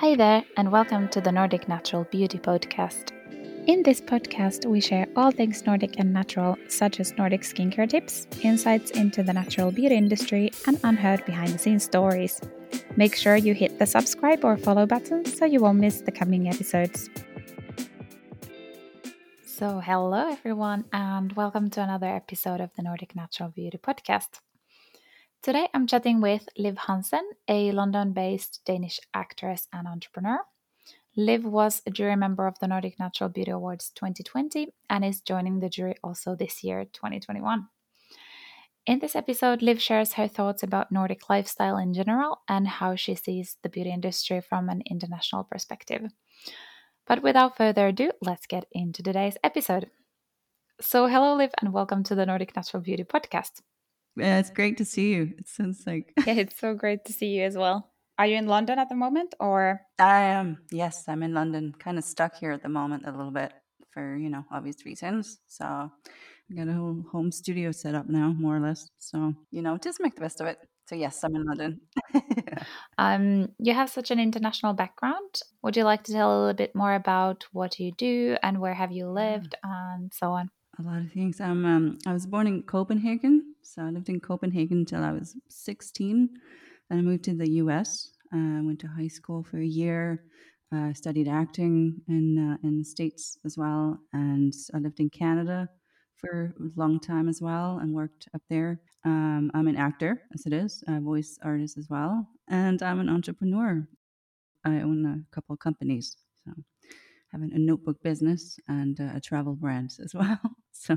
Hi there, and welcome to the Nordic Natural Beauty Podcast. In this podcast, we share all things Nordic and natural, such as Nordic skincare tips, insights into the natural beauty industry, and unheard behind the scenes stories. Make sure you hit the subscribe or follow button so you won't miss the coming episodes. So, hello everyone, and welcome to another episode of the Nordic Natural Beauty Podcast. Today I'm chatting with Liv Hansen, a London based Danish actress and entrepreneur. Liv was a jury member of the Nordic Natural Beauty Awards 2020 and is joining the jury also this year, 2021. In this episode, Liv shares her thoughts about Nordic lifestyle in general and how she sees the beauty industry from an international perspective. But without further ado, let's get into today's episode. So, hello, Liv, and welcome to the Nordic Natural Beauty Podcast. Yeah, it's great to see you. It sounds like yeah, it's so great to see you as well. Are you in London at the moment, or I am? Yes, I'm in London. Kind of stuck here at the moment a little bit for you know obvious reasons. So I got a whole home studio set up now, more or less. So you know, just make the best of it. So yes, I'm in London. um, you have such an international background. Would you like to tell a little bit more about what you do and where have you lived and so on? A lot of things. I'm um, I was born in Copenhagen, so I lived in Copenhagen until I was 16. Then I moved to the U.S. I uh, went to high school for a year. Uh, studied acting in uh, in the states as well, and I lived in Canada for a long time as well, and worked up there. Um, I'm an actor, as it is, a voice artist as well, and I'm an entrepreneur. I own a couple of companies, so having a notebook business and uh, a travel brand as well. So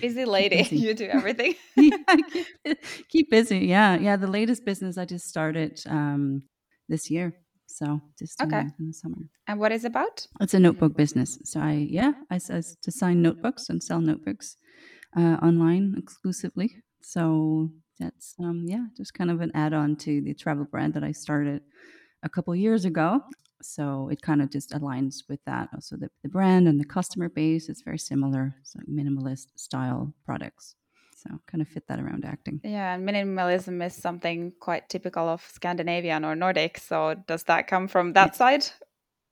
busy lady, busy. you do everything. yeah, keep, keep, busy. Yeah, yeah. The latest business I just started um, this year, so just okay. in, in the summer. And what is about? It's a notebook business. So I yeah I, I design notebooks and sell notebooks uh, online exclusively. So that's um, yeah just kind of an add-on to the travel brand that I started a couple years ago so it kind of just aligns with that. Also, the, the brand and the customer base is very similar. So minimalist style products. So kind of fit that around acting. Yeah, and minimalism is something quite typical of Scandinavian or Nordic. So does that come from that side?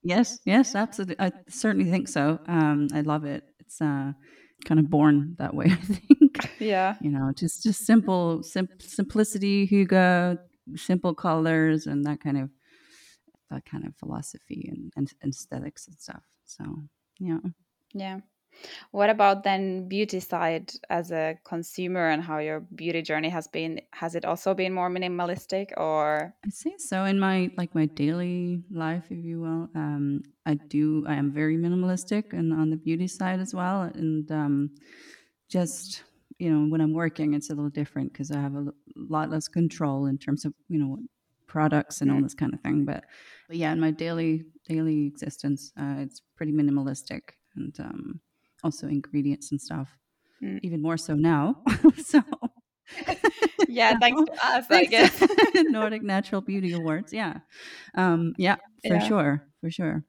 Yes, yes, absolutely. I certainly think so. Um, I love it. It's uh, kind of born that way. I think. Yeah. You know, just just simple, sim- simplicity, hygge, simple colors, and that kind of that kind of philosophy and, and aesthetics and stuff. So yeah. Yeah. What about then beauty side as a consumer and how your beauty journey has been? Has it also been more minimalistic or? I say so in my like my daily life, if you will. Um, I do. I am very minimalistic and on the beauty side as well, and um, just you know when I'm working, it's a little different because I have a lot less control in terms of you know products and all mm. this kind of thing. But, but yeah, in my daily daily existence, uh, it's pretty minimalistic and um, also ingredients and stuff. Mm. Even more so now. so yeah, thanks to us, I guess. Nordic Natural Beauty Awards. Yeah, um, yeah, for yeah. sure, for sure.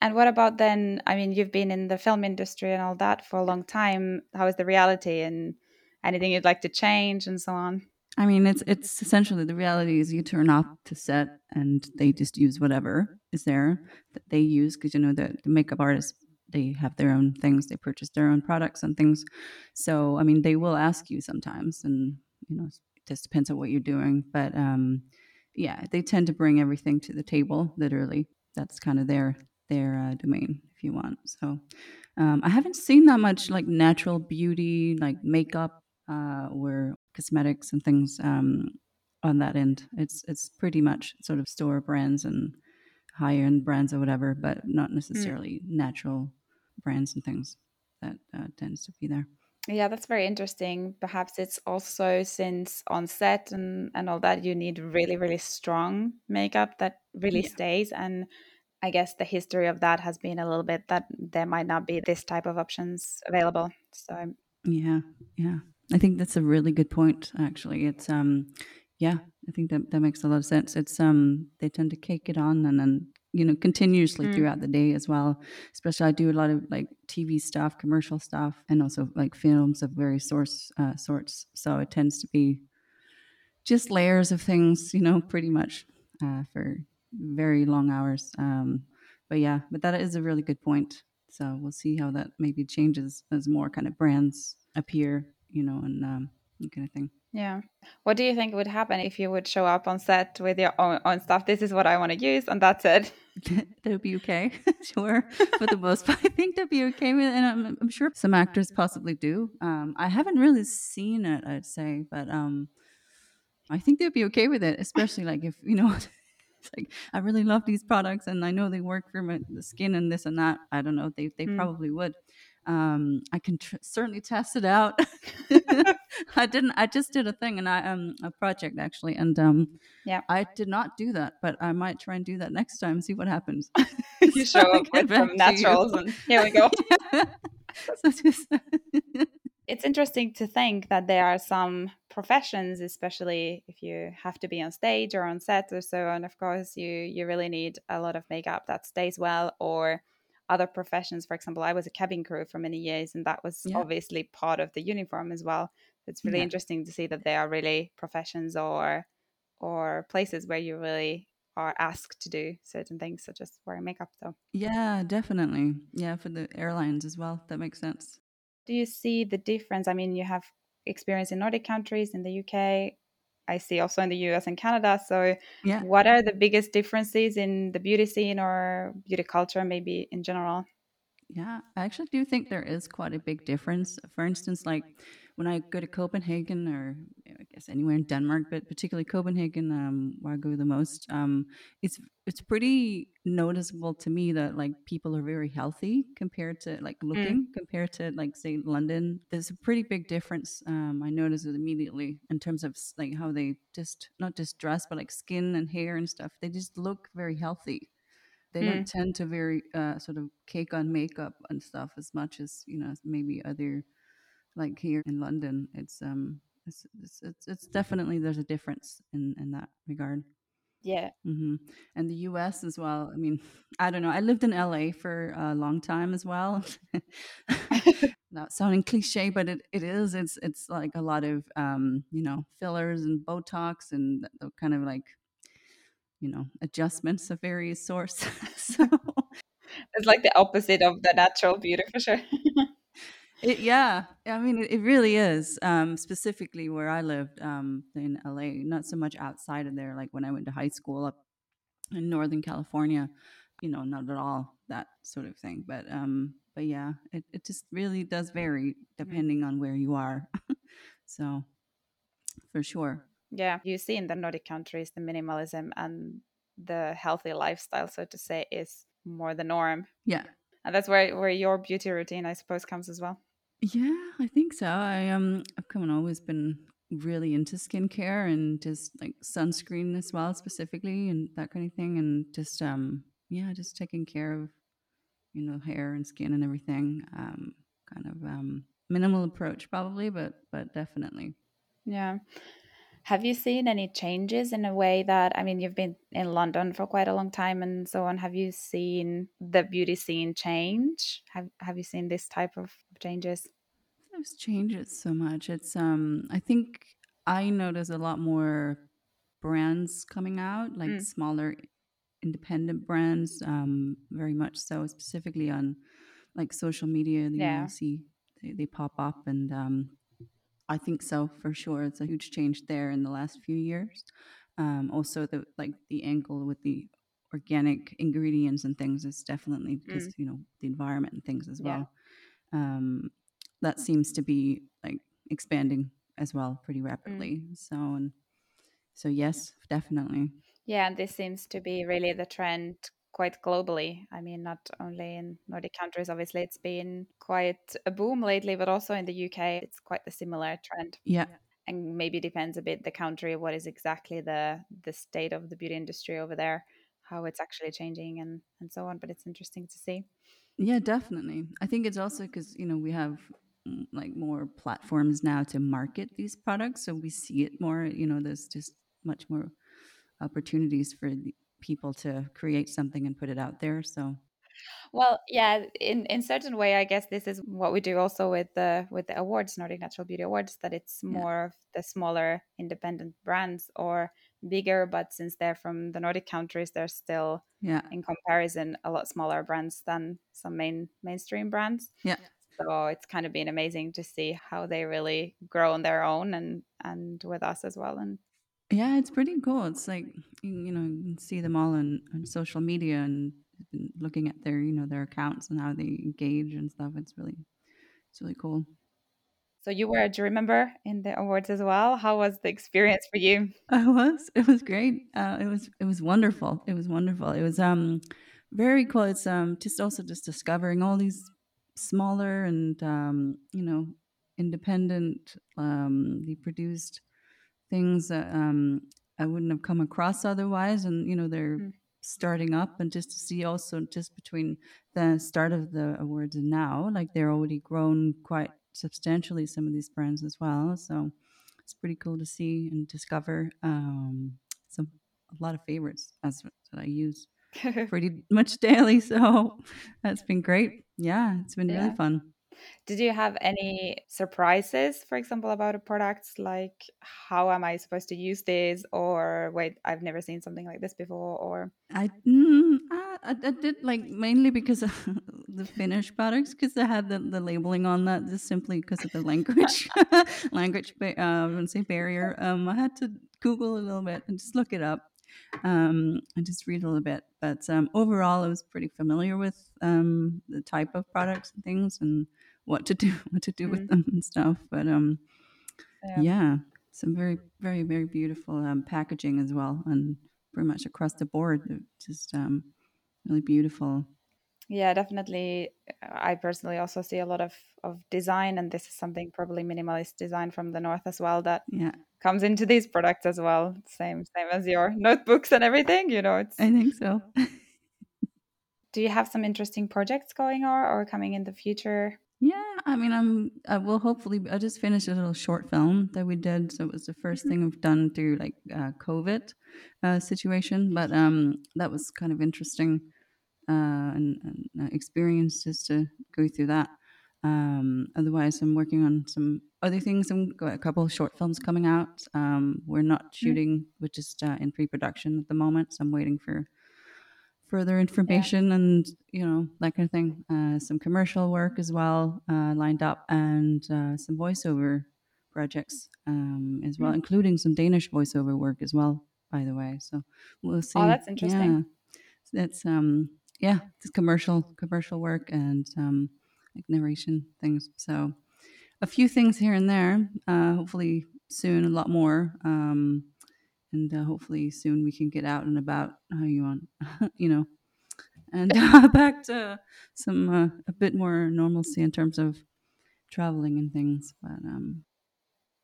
And what about then? I mean, you've been in the film industry and all that for a long time. How is the reality and anything you'd like to change and so on? I mean, it's it's essentially the reality is you turn up to set and they just use whatever is there that they use because you know the, the makeup artists they have their own things they purchase their own products and things. So i mean they will ask you sometimes and you know it just depends on what you're doing but um yeah they tend to bring everything to the table literally. That's kind of their their uh, domain if you want. So um, i haven't seen that much like natural beauty like makeup uh, or cosmetics and things um, on that end. It's it's pretty much sort of store brands and higher end brands or whatever, but not hmm. necessarily mm. natural brands and things that uh, tends to be there. Yeah, that's very interesting. Perhaps it's also since on set and, and all that, you need really, really strong makeup that really yeah. stays. And I guess the history of that has been a little bit that there might not be this type of options available. So, yeah, yeah. I think that's a really good point. Actually, it's um, yeah, I think that that makes a lot of sense. It's um, they tend to cake it on and then you know continuously mm. throughout the day as well. Especially, I do a lot of like TV stuff, commercial stuff, and also like films of various source uh, sorts. So it tends to be just layers of things, you know, pretty much uh, for very long hours. Um, but yeah, but that is a really good point. So we'll see how that maybe changes as more kind of brands appear, you know, and um, that kind of thing. Yeah. What do you think would happen if you would show up on set with your own, own stuff? This is what I want to use, and that's it. that would be okay, sure. For the most part, I think that'd be okay, and I'm, I'm sure some actors possibly do. Um, I haven't really seen it, I'd say, but um, I think they'd be okay with it, especially like if you know. It's like I really love these products, and I know they work for my the skin and this and that. I don't know. They they mm. probably would. Um, I can tr- certainly test it out. I didn't. I just did a thing, and I um a project actually, and um yeah, I did not do that, but I might try and do that next time. See what happens. you show up with some naturals, and here we go. it's interesting to think that there are some professions, especially if you have to be on stage or on set or so on. Of course, you you really need a lot of makeup that stays well, or other professions. For example, I was a cabin crew for many years, and that was yeah. obviously part of the uniform as well. It's really yeah. interesting to see that they are really professions or or places where you really are asked to do certain things, such as wearing makeup. So yeah, definitely, yeah, for the airlines as well. That makes sense. Do you see the difference? I mean, you have experience in Nordic countries, in the UK. I see also in the US and Canada. So, yeah. what are the biggest differences in the beauty scene or beauty culture, maybe in general? Yeah, I actually do think there is quite a big difference. For instance, like when I go to Copenhagen or I guess anywhere in Denmark, but particularly Copenhagen, um, where I go the most, um, it's it's pretty noticeable to me that like people are very healthy compared to like mm. looking mm. compared to like say London. There's a pretty big difference. Um, I notice it immediately in terms of like how they just not just dress, but like skin and hair and stuff. They just look very healthy they mm. don't tend to very uh, sort of cake on makeup and stuff as much as you know maybe other like here in London. It's um it's it's it's, it's definitely there's a difference in in that regard. Yeah. Mm-hmm. And the US as well. I mean, I don't know. I lived in LA for a long time as well. Not sounding cliche, but it, it is. It's it's like a lot of um, you know, fillers and Botox and the kind of like you know adjustments of various sorts so it's like the opposite of the natural beauty for sure it, yeah i mean it, it really is um, specifically where i lived um, in la not so much outside of there like when i went to high school up in northern california you know not at all that sort of thing but um but yeah it, it just really does vary mm-hmm. depending on where you are so for sure yeah, you see in the Nordic countries, the minimalism and the healthy lifestyle, so to say, is more the norm. Yeah. And that's where, where your beauty routine, I suppose, comes as well. Yeah, I think so. I um I've come and always been really into skincare and just like sunscreen as well specifically and that kind of thing and just um yeah, just taking care of you know hair and skin and everything. Um kind of um minimal approach probably, but but definitely. Yeah. Have you seen any changes in a way that, I mean, you've been in London for quite a long time and so on. Have you seen the beauty scene change? Have, have you seen this type of changes? There's changes so much. It's, um, I think I notice a lot more brands coming out, like mm. smaller independent brands, um, very much so, specifically on like social media. You yeah. know, see they, they pop up and um, I think so for sure. It's a huge change there in the last few years. Um, also, the like the angle with the organic ingredients and things is definitely because mm. you know the environment and things as well. Yeah. Um, that seems to be like expanding as well pretty mm. rapidly. Mm. So, and, so yes, definitely. Yeah, and this seems to be really the trend quite globally. I mean, not only in Nordic countries, obviously, it's been quite a boom lately, but also in the UK, it's quite a similar trend. Yeah. And maybe depends a bit the country, what is exactly the the state of the beauty industry over there, how it's actually changing, and and so on. But it's interesting to see. Yeah, definitely. I think it's also because you know we have mm, like more platforms now to market these products, so we see it more. You know, there's just much more opportunities for the, people to create something and put it out there. So well, yeah, in in certain way, I guess this is what we do also with the with the awards, Nordic Natural Beauty Awards, that it's more yeah. of the smaller independent brands or bigger, but since they're from the Nordic countries, they're still Yeah. in comparison a lot smaller brands than some main mainstream brands. Yeah. So it's kind of been amazing to see how they really grow on their own and and with us as well. And Yeah, it's pretty cool. It's like you you know, you can see them all on, on social media and looking at their, you know, their accounts and how they engage and stuff. It's really it's really cool. so you were a jury member in the awards as well. How was the experience for you? I was. It was great. Uh, it was. It was wonderful. It was wonderful. It was um very cool. It's um just also just discovering all these smaller and um you know independent um produced things that um I wouldn't have come across otherwise, and you know they're Mm. starting up, and just to see also just between the start of the awards and now, like they're already grown quite substantially. Some of these brands as well, so it's pretty cool to see and discover um, some a lot of favorites as that I use pretty much daily. So that's been great. Yeah, it's been really fun. Did you have any surprises, for example, about a product? Like, how am I supposed to use this? Or wait, I've never seen something like this before. Or I mm, I, I I did like mainly because of the Finnish products because I had the, the labeling on that just simply because of the language language ba- uh, I wouldn't say barrier. Um, I had to Google a little bit and just look it up um, and just read a little bit. But um, overall, I was pretty familiar with um, the type of products and things and what to do what to do with Mm. them and stuff. But um, yeah. yeah, some very very very beautiful um, packaging as well, and pretty much across the board, just um, really beautiful. Yeah, definitely. I personally also see a lot of, of design, and this is something probably minimalist design from the north as well that Yeah, comes into these products as well. Same, same as your notebooks and everything. You know, it's. I think so. Do you have some interesting projects going on or coming in the future? Yeah, I mean, I'm. I will hopefully. I just finished a little short film that we did, so it was the 1st Mhm. thing I've done through like uh, COVID uh, situation. But um, that was kind of interesting uh, and, and uh, experience just to go through that. Um, otherwise, I'm working on some other things. I've got a couple of short films coming out. Um, we're not shooting; we're just uh, in pre-production at the moment. So I'm waiting for further information and you know that kind of thing. Uh, some commercial work as well uh, lined up, and uh, some voiceover projects um, as well, Mm. including some Danish voiceover work as well. By the way, so we'll see. Oh, that's interesting. Yeah, it's um yeah, it's commercial commercial work and um, like narration things. So a few things here and there. Uh, hopefully soon, a lot more. Um, and uh, hopefully soon we can get out and about how you want you know and uh, back to some uh, a bit more normalcy in terms of traveling and things but um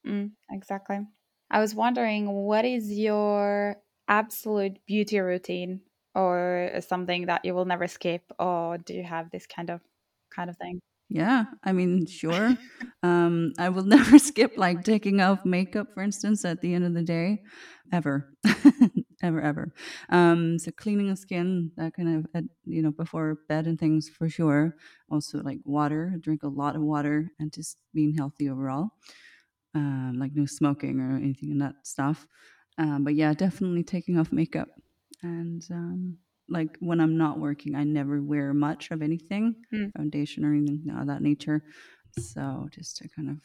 Mm, exactly. I was wondering, what is your absolute beauty routine, or something that you will never skip, or do you have this kind of kind of thing? yeah i mean sure um i will never skip like taking off makeup for instance at the end of the day ever ever ever um so cleaning the skin that kind of you know before bed and things for sure also like water drink a lot of water and just being healthy overall um, like no smoking or anything in that stuff. Um, but yeah, definitely taking off makeup. And um, like when I'm not working, I never wear much of anything, Mm. foundation or anything of that nature. So just to kind of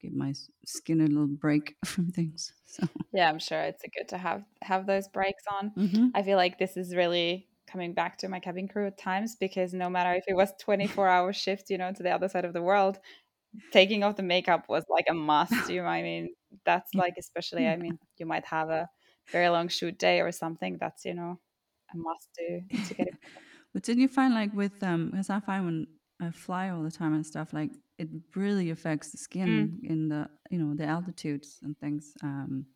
give my skin a little break from things. So Yeah, I'm sure it's good to have have those breaks on. Mhm. I feel like this is really coming back to my cabin crew at times because no matter if it was 24 hour shift, you know, to the other side of the world, taking off the makeup was like a must. You, know, I mean, that's like especially. I mean, you might have a very long shoot day or something. That's you know a must do to get it. But didn't you find like with um because I find when I fly all the time and stuff, like it really affects the skin Mm. in the you know, the altitudes and things. Um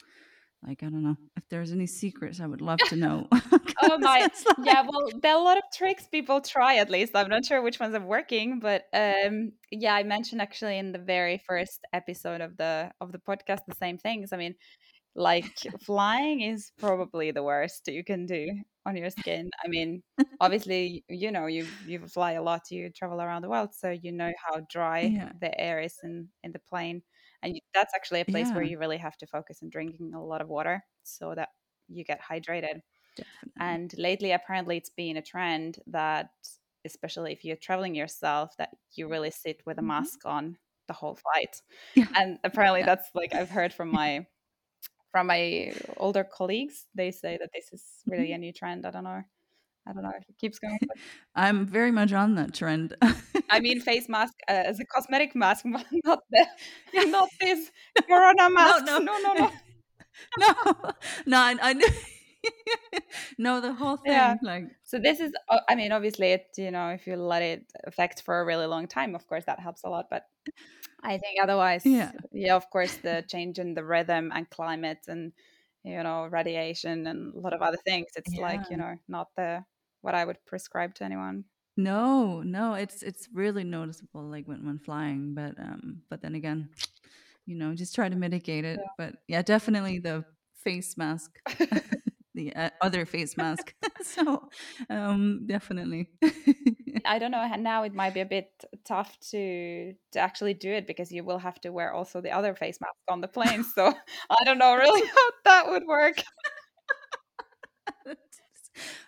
like I don't know. If there's any secrets I would love to know. oh my, like- yeah. Well, there are a lot of tricks people try. At least I'm not sure which ones are working, but um, yeah, I mentioned actually in the very first episode of the of the podcast the same things. I mean, like flying is probably the worst you can do on your skin. I mean, obviously, you know, you you fly a lot, you travel around the world, so you know how dry Yeah. the air is in in the plane, and that's actually a place where you really have to focus on drinking a lot of water. so that you get hydrated. Definitely. And lately, apparently, it's been a trend that, especially if you're traveling yourself, that you really sit with a Mhm. mask on the whole flight. Yeah. And apparently, Yeah. that's like I've heard from my from my older colleagues. They say that this is really Mhm. a new trend. I don't know. I don't know if it keeps going. but- I'm very much on that trend. I mean, face mask uh, as a cosmetic mask, not the, not this Corona mask. no. no, no, no. no, no, I, I knew. no, the whole thing, Yeah. like, So this is, I mean, obviously, it you know, if you let it affect for a really long time, of course, that helps a lot. But I think otherwise, Yeah. yeah, of course, the change in the rhythm and climate and you know, radiation and a lot of other things. It's like you know, not the what I would prescribe to anyone. no, no, it's it's really noticeable, like when when flying. But um, but then again, you know, just try to mitigate it. But yeah, definitely the face mask, the uh, other face mask. so, um, definitely. I don't know. Now it might be a bit tough to to actually do it because you will have to wear also the other face mask on the plane. So I don't know really how that would work.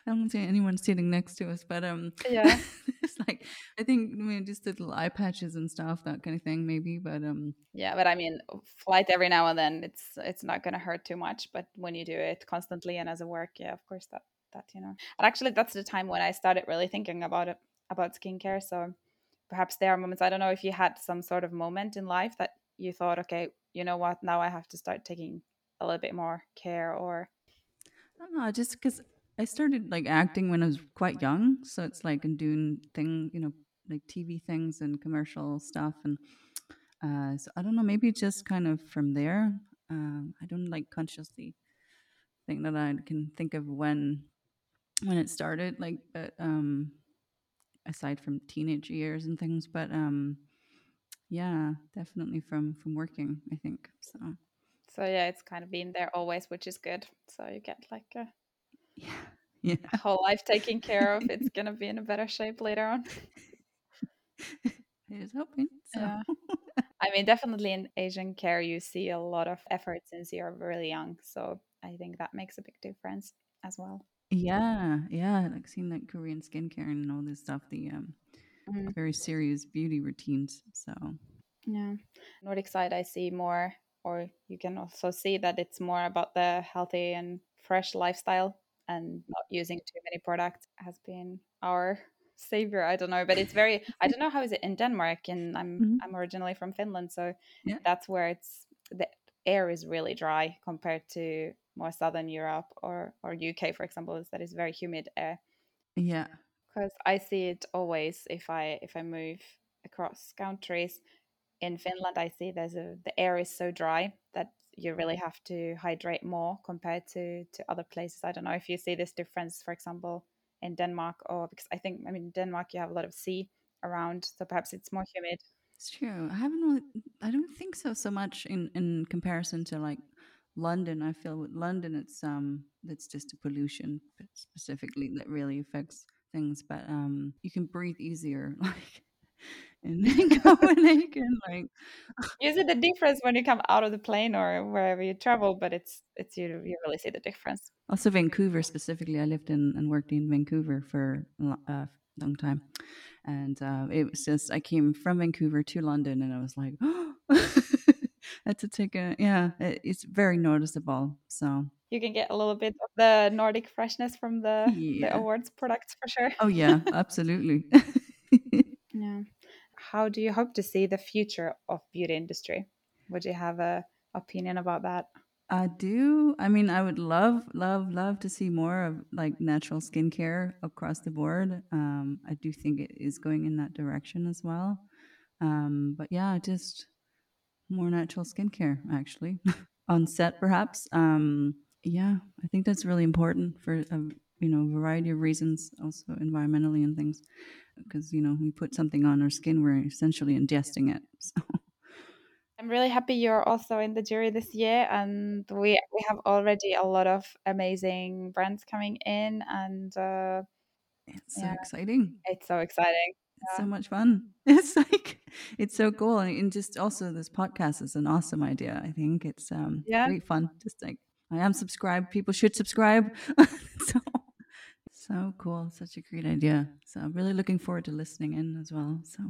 I don't see anyone sitting next to us, but um, Yeah. it's like I think I mean just little eye patches and stuff, that kind of thing, maybe. But um, Yeah, but I mean, flight every now and then it's it's not going to hurt too much. But when you do it constantly and as a work, yeah, of course that that you know. And actually, that's the time when I started really thinking about it about skincare. So perhaps there are moments. I don't know if you had some sort of moment in life that you thought, okay, you know what, now I have to start taking a little bit more care, or I don't know, just because I started like acting when I was quite young, so it's like I'm doing thing, you know, like TV things and commercial stuff, and uh, so I don't know, maybe just kind of from there. Um, I don't like consciously think that I can think of when when it started, like, but um, aside from teenage years and things, but um, yeah, definitely from from working, I think so. so yeah, it's kind of been there always, which is good. So you get like a Yeah, yeah. whole life taken care of. It's gonna be in a better shape later on. I was hoping. So. Yeah. I mean, definitely in Asian care, you see a lot of effort since you're really young. So I think that makes a big difference as well. Yeah, yeah, like seeing like Korean skincare and all this stuff, the um Mm. very serious beauty routines. So Yeah. Nordic side, I see more, or you can also see that it's more about the healthy and fresh lifestyle and not using too many products has been our savior. I don't know, but it's very, I don't know how is it in Denmark, and I'm Mhm. I'm originally from Finland, so Yeah. that's where it's the air is really dry compared to more southern Europe or or UK, for example, is that is very humid air. yeah, because I see it always if I if I move across countries. In Finland, I see there's a the air is so dry that you really have to hydrate more compared to to other places. I don't know if you see this difference, for example, in Denmark, or because I think I mean Denmark you have a lot of sea around, so perhaps it's more humid. it's true. I haven't really, I don't think so so much in in comparison to like London. I feel with London, it's um it's just a pollution specifically that really affects things. But um, you can breathe easier, like in Copenhagen, like You see the difference when you come out of the plane or wherever you travel, but it's it's you you really see the difference. Also, Vancouver specifically. I lived in and worked in Vancouver for a uh, long time, and uh, it was just I came from Vancouver to London, and I was like, I had to take a yeah. It, it's very noticeable. So You can get a little bit of the Nordic freshness from the, the awards products for sure. oh yeah, absolutely. Yeah. How do you hope to see the future of beauty industry? Would you have a opinion about that? I do. I mean, I would love, love, love to see more of like natural skincare across the board. Um, I do think it is going in that direction as well. Um, but yeah, just more natural skincare actually on set, perhaps. Um, yeah, I think that's really important for a you know variety of reasons, also environmentally and things. Because you know, we put something on our skin, we're essentially ingesting it. So I'm really happy you're also in the jury this year, and we we have already a lot of amazing brands coming in, and uh, it's so Yeah. exciting. it's so exciting. It's so much fun. It's like it's so cool, and, and just also this podcast is an awesome idea. I think it's um Yeah. great fun. Just like I am subscribed. People should subscribe. so so cool. Such a great idea. So I'm really looking forward to listening in as well. So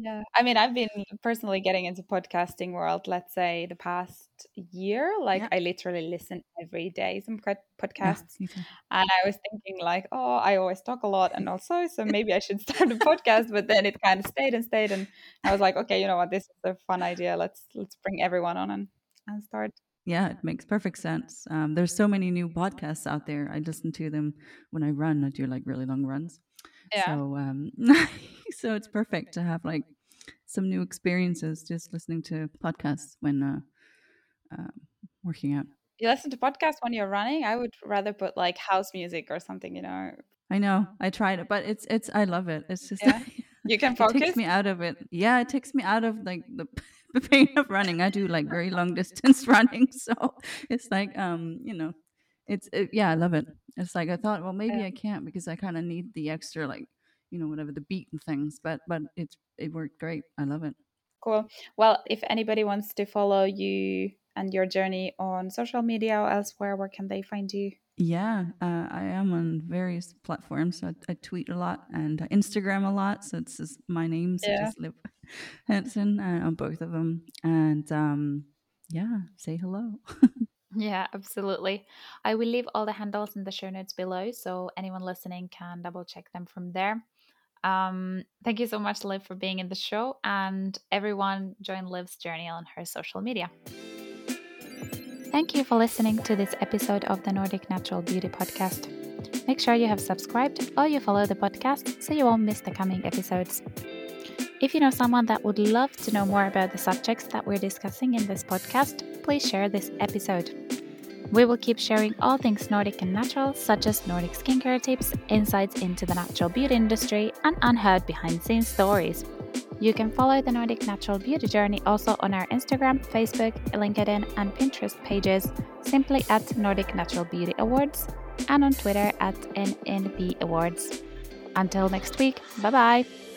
yeah i mean i've been personally getting into podcasting world let's say the past year like Yeah. i literally listen every day some pod- yeah, podcasts and i was thinking like oh i always talk a lot and also so maybe i should start a podcast but then it kind of stayed and stayed and i was like okay you know what this is a fun idea let's let's bring everyone on and and start Yeah, it makes perfect sense. Um, there's so many new podcasts out there. I listen to them when I run. I do like really long runs. yeah So um, so it's perfect to have like some new experiences just listening to podcasts when uh, um, working out. you listen to podcasts when you're running i would rather put like house music or something you know I know. I tried it, but it's it's I love it. It's just Yeah. you can it focus takes me out of it. Yeah, it takes me out of like the, the pain of running. I do like very long distance running, so it's like um, you know, it's it, yeah, I love it. It's like I thought, well, maybe I can't because I kind of need the extra like, you know, whatever the beat and things. But but it's it worked great. I love it. Cool. Well, if anybody wants to follow you and your journey on social media or elsewhere, where can they find you? Yeah, uh, I am on various platforms. So I, I tweet a lot and uh, Instagram a lot. So it's just my name, so Yeah. just Liv Henson uh, on both of them. And um, yeah, say hello. Yeah, absolutely. I will leave all the handles in the show notes below so anyone listening can double check them from there. Um, thank you so much, Liv, for being in the show, and everyone join Liv's journey on her social media. Thank you for listening to this episode of the Nordic Natural Beauty Podcast. Make sure you have subscribed or you follow the podcast so you won't miss the coming episodes. If you know someone that would love to know more about the subjects that we're discussing in this podcast, please share this episode. We will keep sharing all things Nordic and natural, such as Nordic skincare tips, insights into the natural beauty industry, and unheard behind the scenes stories. You can follow the Nordic Natural Beauty Journey also on our Instagram, Facebook, LinkedIn, and Pinterest pages simply at Nordic Natural Beauty Awards and on Twitter at NNB Awards. Until next week, bye bye!